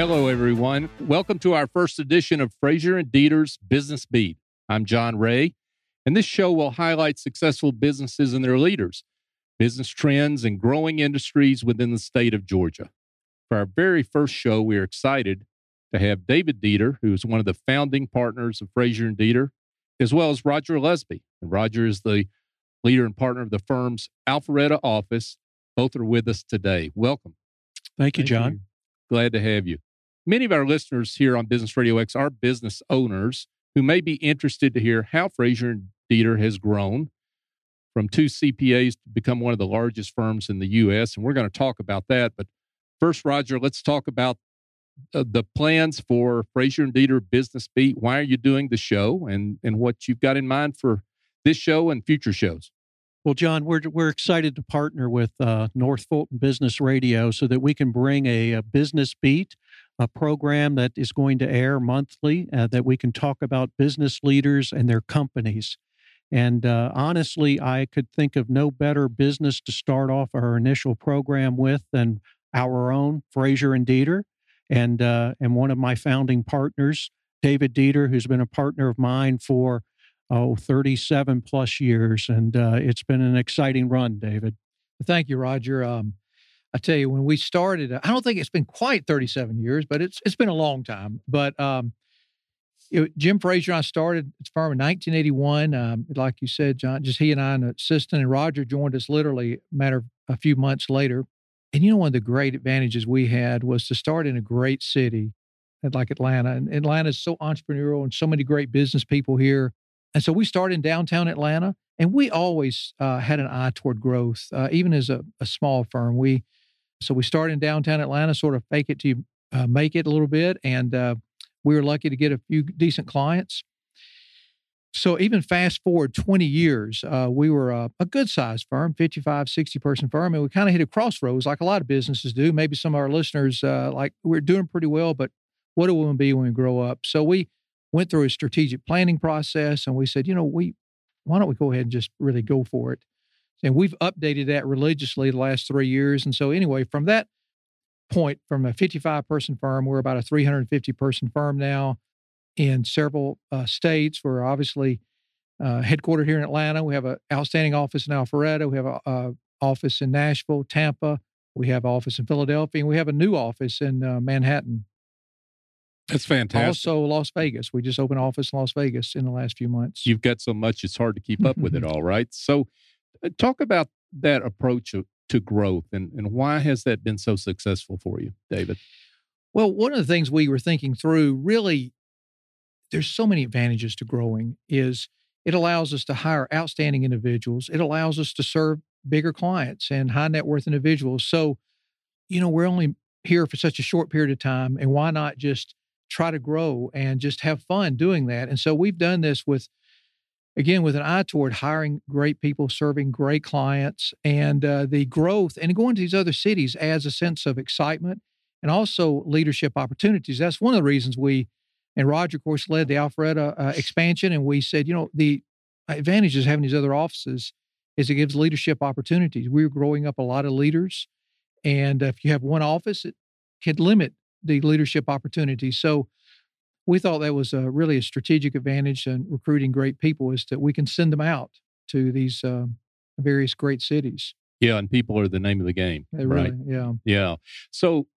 Hello, everyone. Welcome to our first edition of Frazier and Deeter's Business Beat. I'm John Ray, and this show will highlight successful businesses and their leaders, business trends, and growing industries within the state of Georgia. For our very first show, we are excited to have David Deeter, who is one of the founding partners of Frazier and Deeter, as well as Roger Lusby. And Roger is the leader and partner of the firm's Alpharetta office. Both are with us today. Welcome. Thank you, John. You. Glad to have you. Many of our listeners here on Business Radio X are business owners who may be interested to hear how Frazier and Deeter has grown from two CPAs to become one of the largest firms in the U.S. And we're going to talk about that. But first, Roger, let's talk about uh, the plans for Frazier and Deeter Business Beat. Why are you doing the show, and and what you've got in mind for this show and future shows? Well, John, we're we're excited to partner with uh, North Fulton Business Radio so that we can bring a, a, business beat, a program that is going to air monthly uh, that we can talk about business leaders and their companies. And uh, honestly, I could think of no better business to start off our initial program with than our own Frazier and Deeter, and uh, and one of my founding partners, David Deeter, who's been a partner of mine for oh, 37 plus years. And uh, it's been an exciting run, David. Thank you, Roger. Um, I tell you, when we started, I don't think it's been quite 37 years, but it's it's been a long time. But um, it, Jim Frazier and I started its firm in 1981. Um, like you said, John, just he and I, an assistant, and Roger joined us literally a matter of a few months later. And you know, one of the great advantages we had was to start in a great city like Atlanta. And Atlanta is so entrepreneurial and so many great business people here. And so we started in downtown Atlanta, and we always uh, had an eye toward growth, uh, even as a, a, small firm. We so we started in downtown Atlanta, sort of fake it to uh, make it a little bit, and uh, we were lucky to get a few decent clients. So even fast forward 20 years, uh, we were a, a good sized firm, 55, 60 person firm, and we kind of hit a crossroads like a lot of businesses do. Maybe some of our listeners, uh, like we're doing pretty well, but what do we want to be when we grow up? So we went through a strategic planning process and we said, you know, we why don't we go ahead and just really go for it? And we've updated that religiously the last three years. And so anyway, from that point, from a 55 person firm, we're about a 350 person firm now in several uh, states. We're obviously uh, headquartered here in Atlanta. We have an outstanding office in Alpharetta. We have an office in Nashville, Tampa. We have an office in Philadelphia, and we have a new office in uh, Manhattan. That's fantastic. Also, Las Vegas. We just opened office in Las Vegas in the last few months. You've got so much; it's hard to keep up with it all, right? So, Uh, talk about that approach to growth and and why has that been so successful for you, David? Well, one of the things we were thinking through really, there's so many advantages to growing. Is it allows us to hire outstanding individuals. It allows us to serve bigger clients and high net worth individuals. So, you know, we're only here for such a short period of time, and why not just try to grow and just have fun doing that. And so we've done this with, again, with an eye toward hiring great people, serving great clients, and uh, the growth and going to these other cities adds a sense of excitement and also leadership opportunities. That's one of the reasons we, and Roger, of course, led the Alpharetta uh, expansion. And we said, you know, the advantages having these other offices is it gives leadership opportunities. We're growing up a lot of leaders. And if you have one office, it can limit the leadership opportunities. So we thought that was a, really a strategic advantage in recruiting great people is that we can send them out to these uh, various great cities. Yeah, and people are the name of the game. They right? Really, yeah. Yeah. So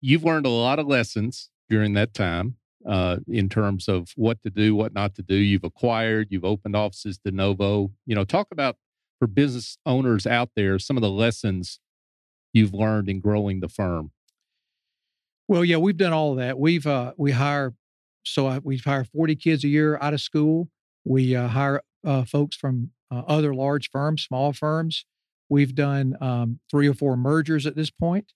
you've learned a lot of lessons during that time uh, in terms of what to do, what not to do. You've acquired, you've opened offices de novo. You know, talk about for business owners out there some of the lessons you've learned in growing the firm. Well, yeah, we've done all of that. We've uh, we hire so I, we hire forty kids a year out of school. We uh, hire uh, folks from uh, other large firms, small firms. We've done um, three or four mergers at this point.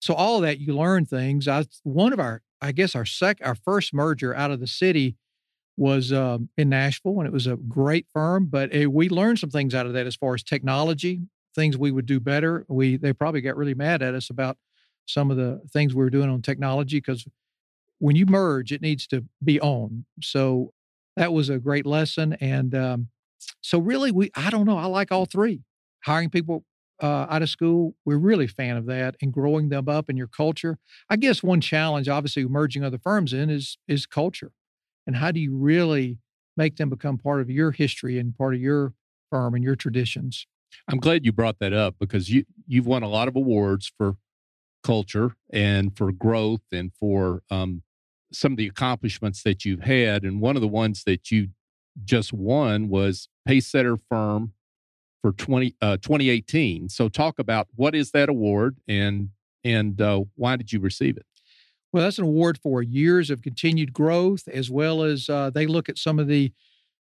So all of that, you learn things. I one of our, I guess our sec, our first merger out of the city was um, in Nashville, and it was a great firm. But it, we learned some things out of that as far as technology, things we would do better. We they probably got really mad at us about some of the things we were doing on technology because when you merge, it needs to be on. So that was a great lesson. And um, so really, we I don't know. I like all three. Hiring people uh, out of school, we're really fan of that and growing them up in your culture. I guess one challenge, obviously, merging other firms in is is culture, and how do you really make them become part of your history and part of your firm and your traditions? I'm glad you brought that up because you you've won a lot of awards for culture and for growth and for um, some of the accomplishments that you've had. And one of the ones that you just won was Pacesetter Firm for 20, uh, 2018. So talk about what is that award and and uh, why did you receive it? Well, that's an award for years of continued growth, as well as uh, they look at some of the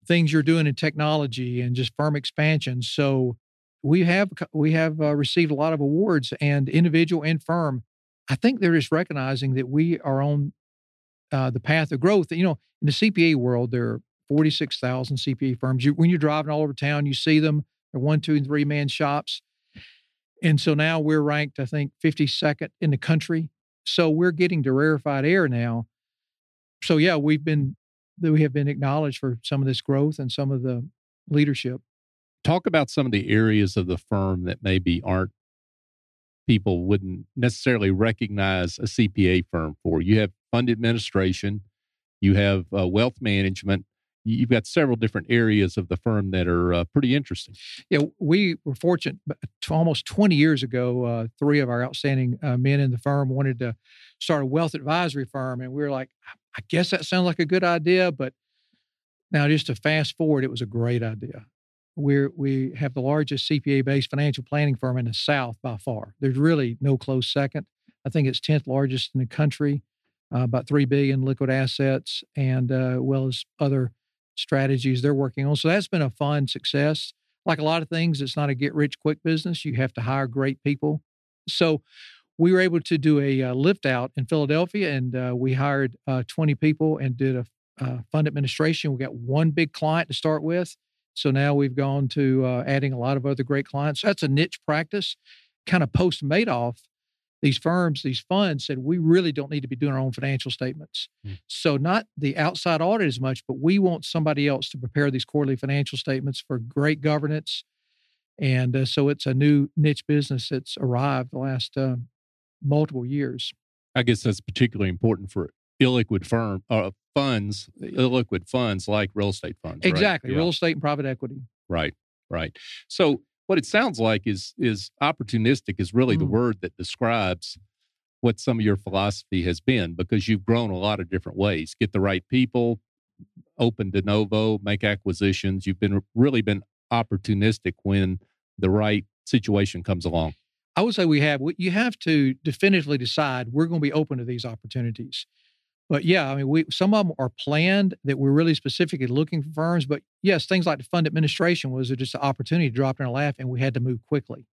things you're doing in technology and just firm expansion. So we have we have uh, received a lot of awards, and individual and firm. I think they're just recognizing that we are on uh, the path of growth. You know, in the CPA world, there are 46,000 CPA firms. You, when you're driving all over town, you see them. They're one, two, and three man shops. And so now we're ranked, I think, 52nd in the country. So we're getting to rarefied air now. So yeah, we've been we have been acknowledged for some of this growth and some of the leadership. Talk about some of the areas of the firm that maybe aren't people wouldn't necessarily recognize a CPA firm for. You have fund administration, you have uh, wealth management, you've got several different areas of the firm that are uh, pretty interesting. Yeah, we were fortunate. Almost 20 years ago, uh, three of our outstanding uh, men in the firm wanted to start a wealth advisory firm, and we were like, I guess that sounds like a good idea, but now just to fast forward, it was a great idea. We're, we have the largest CPA based financial planning firm in the South by far. There's really no close second. I think it's 10th largest in the country, uh, about 3 billion liquid assets, and uh, well as other strategies they're working on. So that's been a fun success. Like a lot of things, it's not a get rich quick business. You have to hire great people. So we were able to do a uh, lift out in Philadelphia, and uh, we hired uh, 20 people and did a uh, fund administration. We got one big client to start with. So now we've gone to uh, adding a lot of other great clients. That's a niche practice. Kind of post Madoff, these firms, these funds said, we really don't need to be doing our own financial statements. Mm. So, not the outside audit as much, but we want somebody else to prepare these quarterly financial statements for great governance. And uh, so, it's a new niche business that's arrived the last uh, multiple years. I guess that's particularly important for illiquid firm uh, funds, illiquid funds like real estate funds. Exactly, right? real yeah. estate and private equity. Right, right. So what it sounds like is is opportunistic is really mm. the word that describes what some of your philosophy has been because you've grown a lot of different ways. Get the right people, open de novo, make acquisitions. You've been really been opportunistic when the right situation comes along. I would say we have. You have to definitively decide we're going to be open to these opportunities. But yeah, I mean, we some of them are planned that we're really specifically looking for firms. But yes, things like the fund administration was just an opportunity to drop in our lap, and we had to move quickly.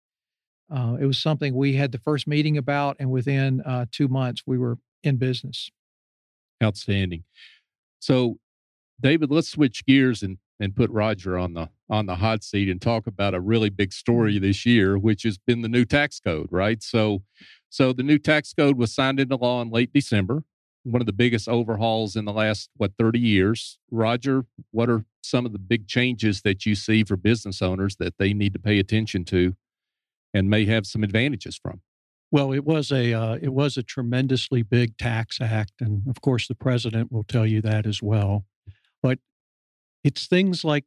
Uh, it was something we had the first meeting about, and within uh, two months, we were in business. Outstanding. So, David, let's switch gears and and put Roger on the on the hot seat and talk about a really big story mm-hmm. this year, which has been the new tax code, right? So, so the new tax code was signed into law in late December one of the biggest overhauls in the last what 30 years. Roger what are some of the big changes that you see for business owners that they need to pay attention to and may have some advantages from? Well it was a uh, it was a tremendously big tax act and of course the president will tell you that as well. But it's things like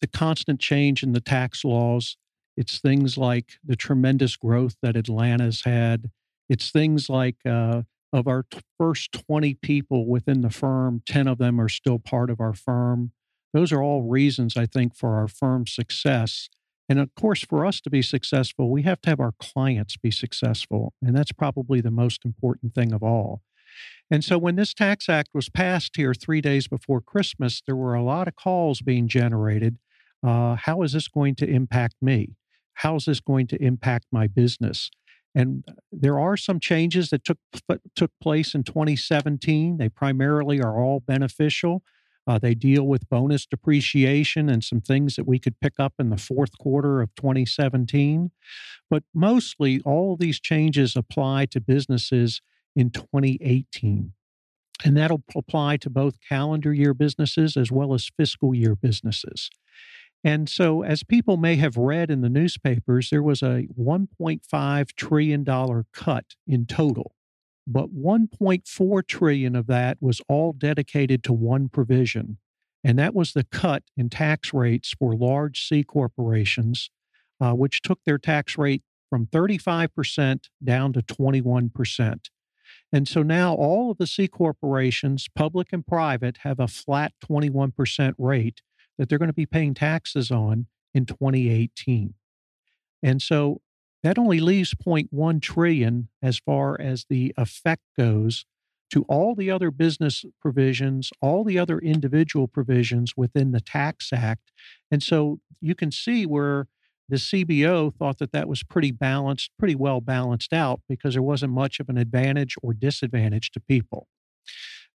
the constant change in the tax laws. It's things like the tremendous growth that atlanta's had. It's things like uh, of our t- first 20 people within the firm, 10 of them are still part of our firm. Those are all reasons, I think, for our firm's success. And of course, for us to be successful, we have to have our clients be successful. And that's probably the most important thing of all. And so when this tax act was passed here three days before Christmas, there were a lot of calls being generated. Uh, how is this going to impact me? How is this going to impact my business? And there are some changes that took took place in 2017. They primarily are all beneficial. Uh, they deal with bonus depreciation and some things that we could pick up in the fourth quarter of 2017. But mostly, all these changes apply to businesses in 2018. And that'll apply to both calendar year businesses as well as fiscal year businesses. And so, as people may have read in the newspapers, there was a $1.5 trillion cut in total. But 1.4 trillion of that was all dedicated to one provision, and that was the cut in tax rates for large C corporations, uh, which took their tax rate from 35% down to 21%. And so now all of the C corporations, public and private, have a flat 21% rate that they're going to be paying taxes on in 2018. And so that only leaves 0.1 trillion as far as the effect goes to all the other business provisions, all the other individual provisions within the Tax Act. And so you can see where the CBO thought that that was pretty balanced, pretty well balanced out because there wasn't much of an advantage or disadvantage to people.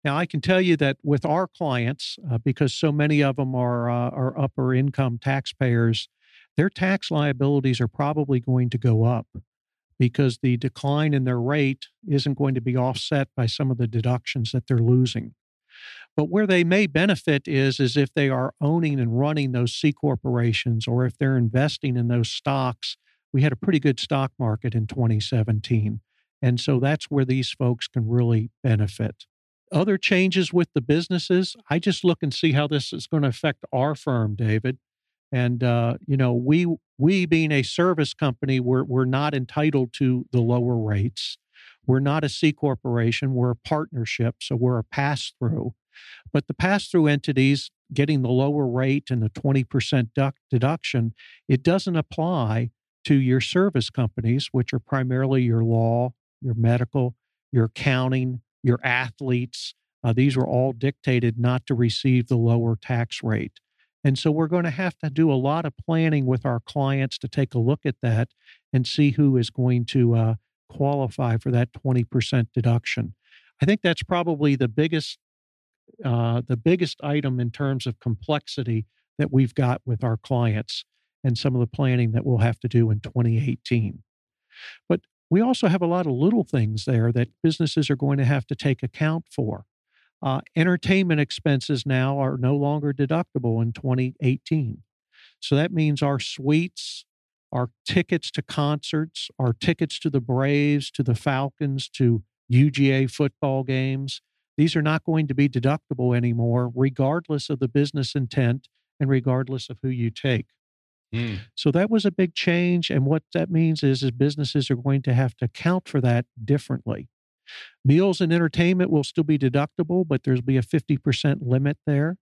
Now, I can tell you that with our clients, uh, because so many of them are, uh, are upper income taxpayers, their tax liabilities are probably going to go up because the decline in their rate isn't going to be offset by some of the deductions that they're losing. But where they may benefit is, is if they are owning and running those C corporations or if they're investing in those stocks. We had a pretty good stock market in 2017. And so that's where these folks can really benefit. Other changes with the businesses, I just look and see how this is going to affect our firm, David. And uh, you know, we we being a service company, we're we're not entitled to the lower rates. We're not a C corporation. We're a partnership, so we're a pass through. But the pass through entities getting the lower rate and the 20% deduction, it doesn't apply to your service companies, which are primarily your law, your medical, your accounting, your athletes. Uh, these were all dictated not to receive the lower tax rate. And so we're going to have to do a lot of planning with our clients to take a look at that and see who is going to uh, qualify for that 20% deduction. I think that's probably the biggest uh, the biggest item in terms of complexity that we've got with our clients and some of the planning that we'll have to do in 2018. But we also have a lot of little things there that businesses are going to have to take account for. Uh, entertainment expenses now are no longer deductible in 2018. So that means our suites, our tickets to concerts, our tickets to the Braves, to the Falcons, to UGA football games, these are not going to be deductible anymore, regardless of the business intent and regardless of who you take. Mm. So that was a big change. And what that means is, is businesses are going to have to account for that differently. Meals and entertainment will still be deductible, but there's be a 50% limit there.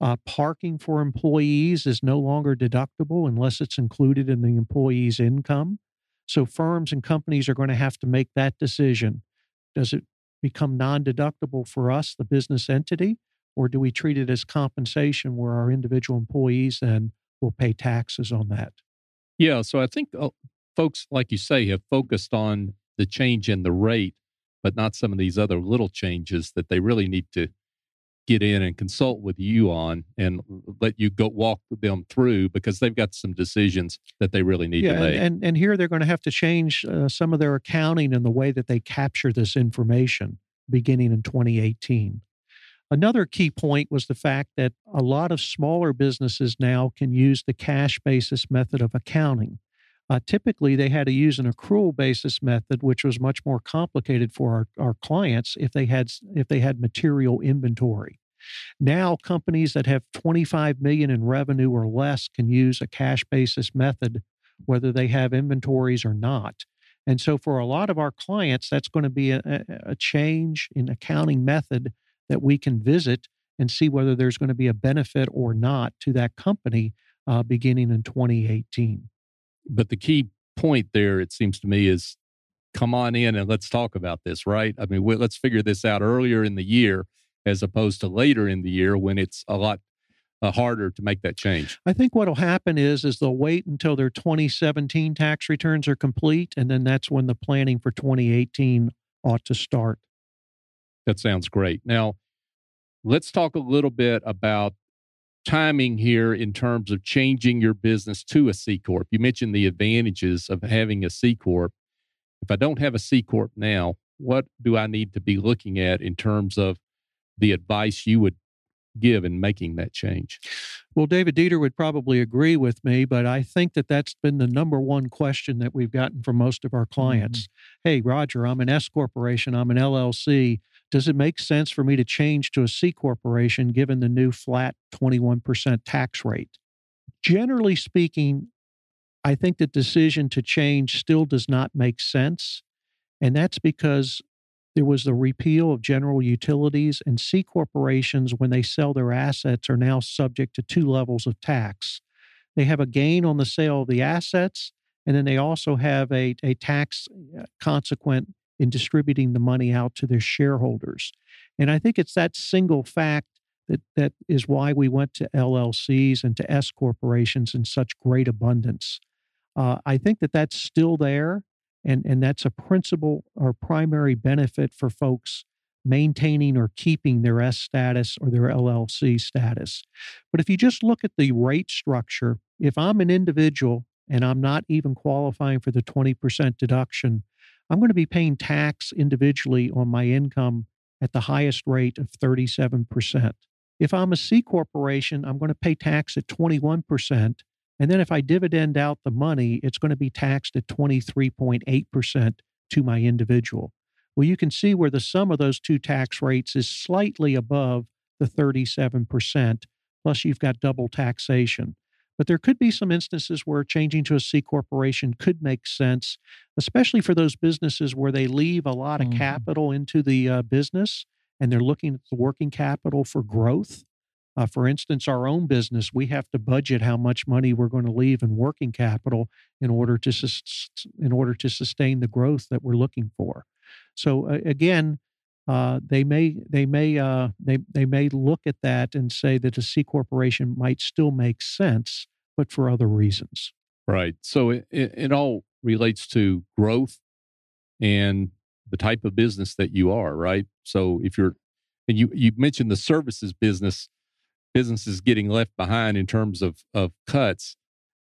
Uh, parking for employees is no longer deductible unless it's included in the employee's income. So firms and companies are going to have to make that decision. Does it become non deductible for us, the business entity, or do we treat it as compensation where our individual employees then will pay taxes on that? Yeah. So I think uh, folks, like you say, have focused on the change in the rate, but not some of these other little changes that they really need to get in and consult with you on and let you go walk them through because they've got some decisions that they really need yeah, to make. And, and here they're going to have to change uh, some of their accounting and the way that they capture this information beginning in 2018. Another key point was the fact that a lot of smaller businesses now can use the cash basis method of accounting. Uh, typically, they had to use an accrual basis method, which was much more complicated for our, our clients if they had if they had material inventory. Now, companies that have 25 million in revenue or less can use a cash basis method, whether they have inventories or not. And so, for a lot of our clients, that's going to be a, a change in accounting method that we can visit and see whether there's going to be a benefit or not to that company uh, beginning in 2018 but the key point there, it seems to me, is come on in and let's talk about this, right? I mean, let's figure this out earlier in the year as opposed to later in the year when it's a lot uh, harder to make that change. I think what'll happen is is they'll wait until their 2017 tax returns are complete, and then that's when the planning for 2018 ought to start. That sounds great. Now, let's talk a little bit about timing here in terms of changing your business to a C corp. You mentioned the advantages of having a C corp. If I don't have a C corp now, what do I need to be looking at in terms of the advice you would give in making that change? Well, David Deeter would probably agree with me, but I think that that's been the number one question that we've gotten from most of our clients. Mm-hmm. Hey, Roger, I'm an S corporation, I'm an LLC. Does it make sense for me to change to a C corporation given the new flat 21% tax rate? Generally speaking, I think the decision to change still does not make sense. And that's because there was the repeal of general utilities, and C corporations, when they sell their assets, are now subject to two levels of tax. They have a gain on the sale of the assets, and then they also have a, a tax uh, consequent in distributing the money out to their shareholders. And I think it's that single fact that, that is why we went to LLCs and to S corporations in such great abundance. Uh, I think that that's still there, and, and that's a principal or primary benefit for folks maintaining or keeping their S status or their LLC status. But if you just look at the rate structure, if I'm an individual and I'm not even qualifying for the 20% deduction, I'm going to be paying tax individually on my income at the highest rate of 37%. If I'm a C corporation, I'm going to pay tax at 21%. And then if I dividend out the money, it's going to be taxed at 23.8% to my individual. Well, you can see where the sum of those two tax rates is slightly above the 37%, plus you've got double taxation. But there could be some instances where changing to a C corporation could make sense, especially for those businesses where they leave a lot of mm-hmm. capital into the uh, business and they're looking at the working capital for growth. Uh, for instance, our own business, we have to budget how much money we're going to leave in working capital in order to sus- in order to sustain the growth that we're looking for. So uh, again, uh, they may they may uh, they they may look at that and say that a C corporation might still make sense, but for other reasons. Right. So it, it, it all relates to growth and the type of business that you are. Right. So if you're and you you mentioned the services business businesses getting left behind in terms of of cuts.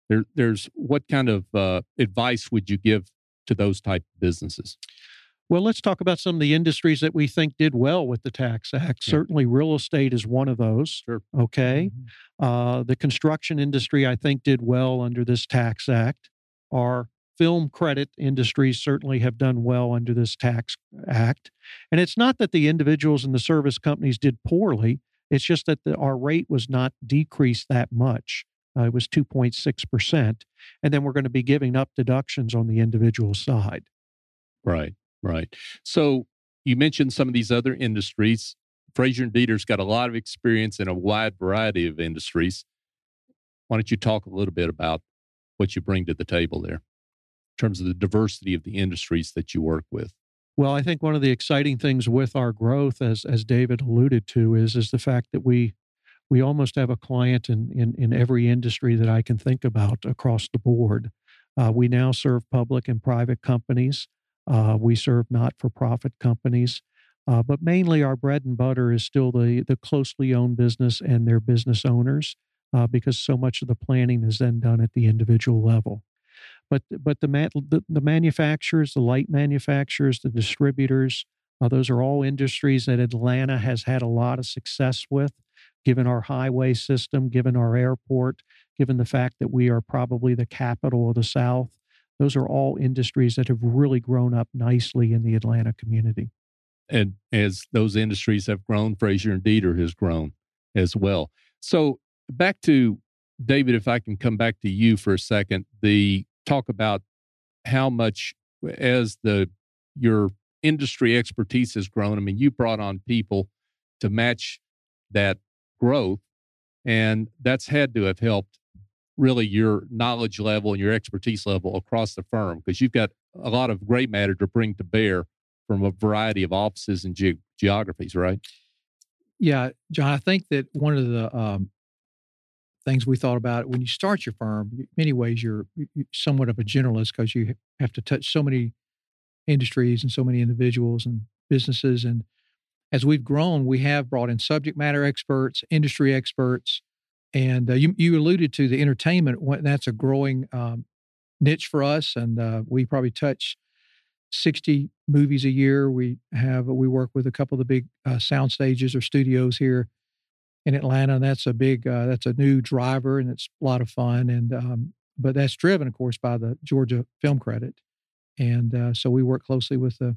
There, there's what kind of uh, advice would you give to those type of businesses? Well, let's talk about some of the industries that we think did well with the Tax Act. Yeah. Certainly, real estate is one of those. Sure. Okay. Mm-hmm. Uh, the construction industry, I think, did well under this Tax Act. Our film credit industries certainly have done well under this Tax Act. And it's not that the individuals and the service companies did poorly, it's just that the, our rate was not decreased that much. Uh, it was 2.6%. And then we're going to be giving up deductions on the individual side. Right. Right. So you mentioned some of these other industries. Frazier and Deeter's got a lot of experience in a wide variety of industries. Why don't you talk a little bit about what you bring to the table there in terms of the diversity of the industries that you work with? Well, I think one of the exciting things with our growth, as as David alluded to, is is the fact that we we almost have a client in in, in every industry that I can think about across the board. Uh, we now serve public and private companies. Uh, we serve not for profit companies. Uh, but mainly our bread and butter is still the, the closely owned business and their business owners uh, because so much of the planning is then done at the individual level. But, but the, the, the manufacturers, the light manufacturers, the distributors, uh, those are all industries that Atlanta has had a lot of success with, given our highway system, given our airport, given the fact that we are probably the capital of the South. Those are all industries that have really grown up nicely in the Atlanta community. And as those industries have grown, Frazier and Deeter has grown as well. So back to David, if I can come back to you for a second, the talk about how much as the your industry expertise has grown. I mean, you brought on people to match that growth, and that's had to have helped really your knowledge level and your expertise level across the firm because you've got a lot of gray matter to bring to bear from a variety of offices and ge- geographies, right? Yeah, John, I think that one of the um, things we thought about when you start your firm, in many ways, you're somewhat of a generalist because you have to touch so many industries and so many individuals and businesses. And as we've grown, we have brought in subject matter experts, industry experts, and uh, you you alluded to the entertainment. That's a growing um, niche for us, and uh, we probably touch sixty movies a year. We have we work with a couple of the big uh, sound stages or studios here, in Atlanta, and that's a big uh, that's a new driver, and it's a lot of fun. And um, but that's driven, of course, by the Georgia Film Credit, and uh, so we work closely with the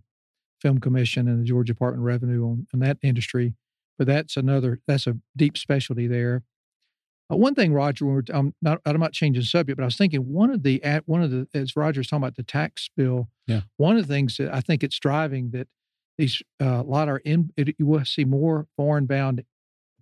Film Commission and the Georgia Department of Revenue on, on that industry. But that's another that's a deep specialty there. Uh, one thing, Roger, we're, I'm not I'm not changing subject, but I was thinking one of the at one of the as Roger's talking about the tax bill. Yeah. One of the things that I think it's driving that these uh, a lot are in it, you will see more foreign bound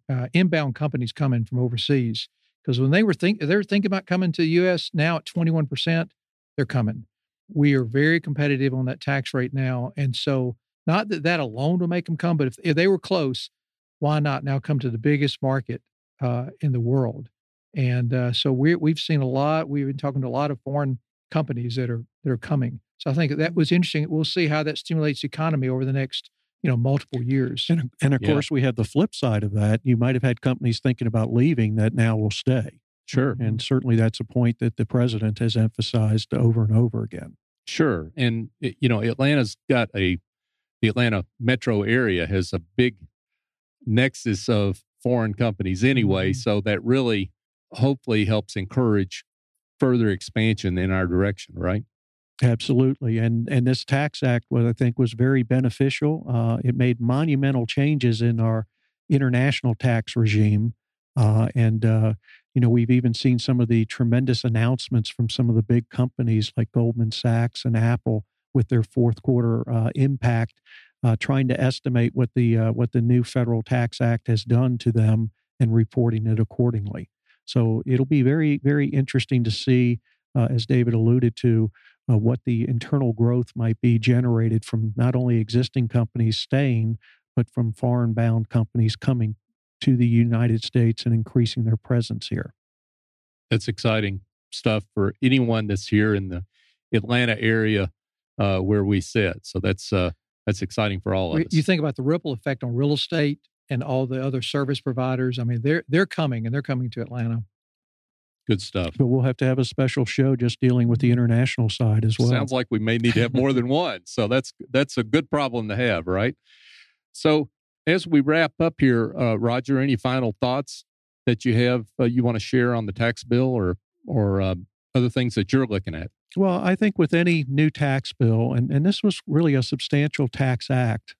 uh, inbound companies coming from overseas because when they were think they're thinking about coming to the U.S. now at 21 percent, they're coming. We are very competitive on that tax rate now, and so not that that alone will make them come, but if, if they were close, why not now come to the biggest market uh, in the world? And uh, so we we've seen a lot. We've been talking to a lot of foreign companies that are that are coming. So I think that was interesting. We'll see how that stimulates the economy over the next you know multiple years. And, and of Yeah. course, we have the flip side of that. You might have had companies thinking about leaving that now will stay. Sure. And certainly that's a point that the president has emphasized over and over again. Sure. And, you know, Atlanta's got a, the Atlanta metro area has a big nexus of foreign companies anyway. Mhm. So that really hopefully helps encourage further expansion in our direction, right? Absolutely, and and this tax act, what I think was very beneficial. Uh, it made monumental changes in our international tax regime, uh, and uh, you know we've even seen some of the tremendous announcements from some of the big companies like Goldman Sachs and Apple with their fourth quarter uh, impact, uh, trying to estimate what the uh, what the new federal tax act has done to them and reporting it accordingly. So it'll be very very interesting to see, uh, as David alluded to uh, what the internal growth might be generated from not only existing companies staying, but from foreign bound companies coming to the United States and increasing their presence here. That's exciting stuff for anyone that's here in the Atlanta area uh, where we sit. So that's, uh, that's exciting for all of We- us. You think about the ripple effect on real estate and all the other service providers. I mean, they're they're coming and they're coming to Atlanta. Good stuff. But we'll have to have a special show just dealing with the international side as well. Sounds like we may need to have more than one. So that's that's a good problem to have, right? So as we wrap up here, uh, Roger, any final thoughts that you have uh, you want to share on the tax bill or or um, other things that you're looking at? Well, I think with any new tax bill, and, and this was really a substantial tax act,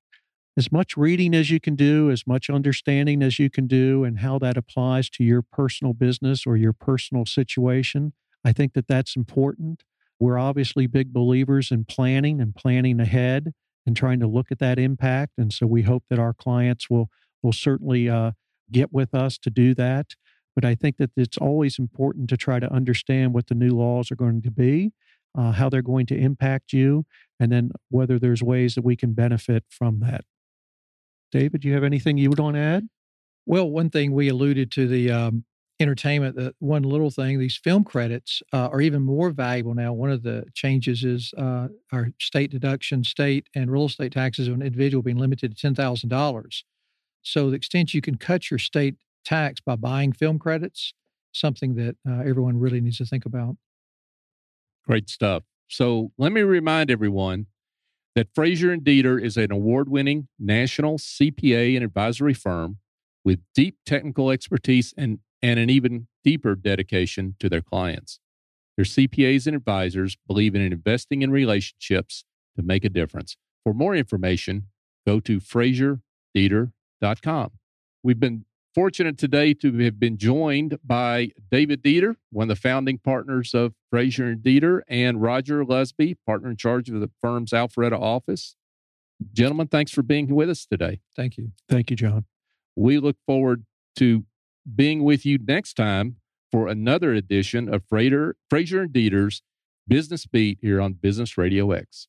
as much reading as you can do, as much understanding as you can do, and how that applies to your personal business or your personal situation, I think that that's important. We're obviously big believers in planning and planning ahead and trying to look at that impact. And so we hope that our clients will will certainly uh, get with us to do that. But I think that it's always important to try to understand what the new laws are going to be, uh, how they're going to impact you, and then whether there's ways that we can benefit from that. David, do you have anything you would want to add? Well, one thing we alluded to the um, entertainment, the one little thing, these film credits uh, are even more valuable now. One of the changes is uh, our state deduction, state and real estate taxes of an individual being limited to ten thousand dollars. So the extent you can cut your state tax by buying film credits, something that uh, everyone really needs to think about. Great stuff. So let me remind everyone that Frazier and Deeter is an award-winning national CPA and advisory firm with deep technical expertise and, and an even deeper dedication to their clients. Their CPAs and advisors believe in investing in relationships to make a difference. For more information, go to FrazierDeeter.com. We've been fortunate today to have been joined by David Deeter, one of the founding partners of Frazier and Deeter, and Roger Lusby, partner in charge of the firm's Alpharetta office. Gentlemen, thanks for being with us today. Thank you. Thank you, John. We look forward to being with you next time for another edition of Frazier and Deeter's Business Beat here on Business Radio X.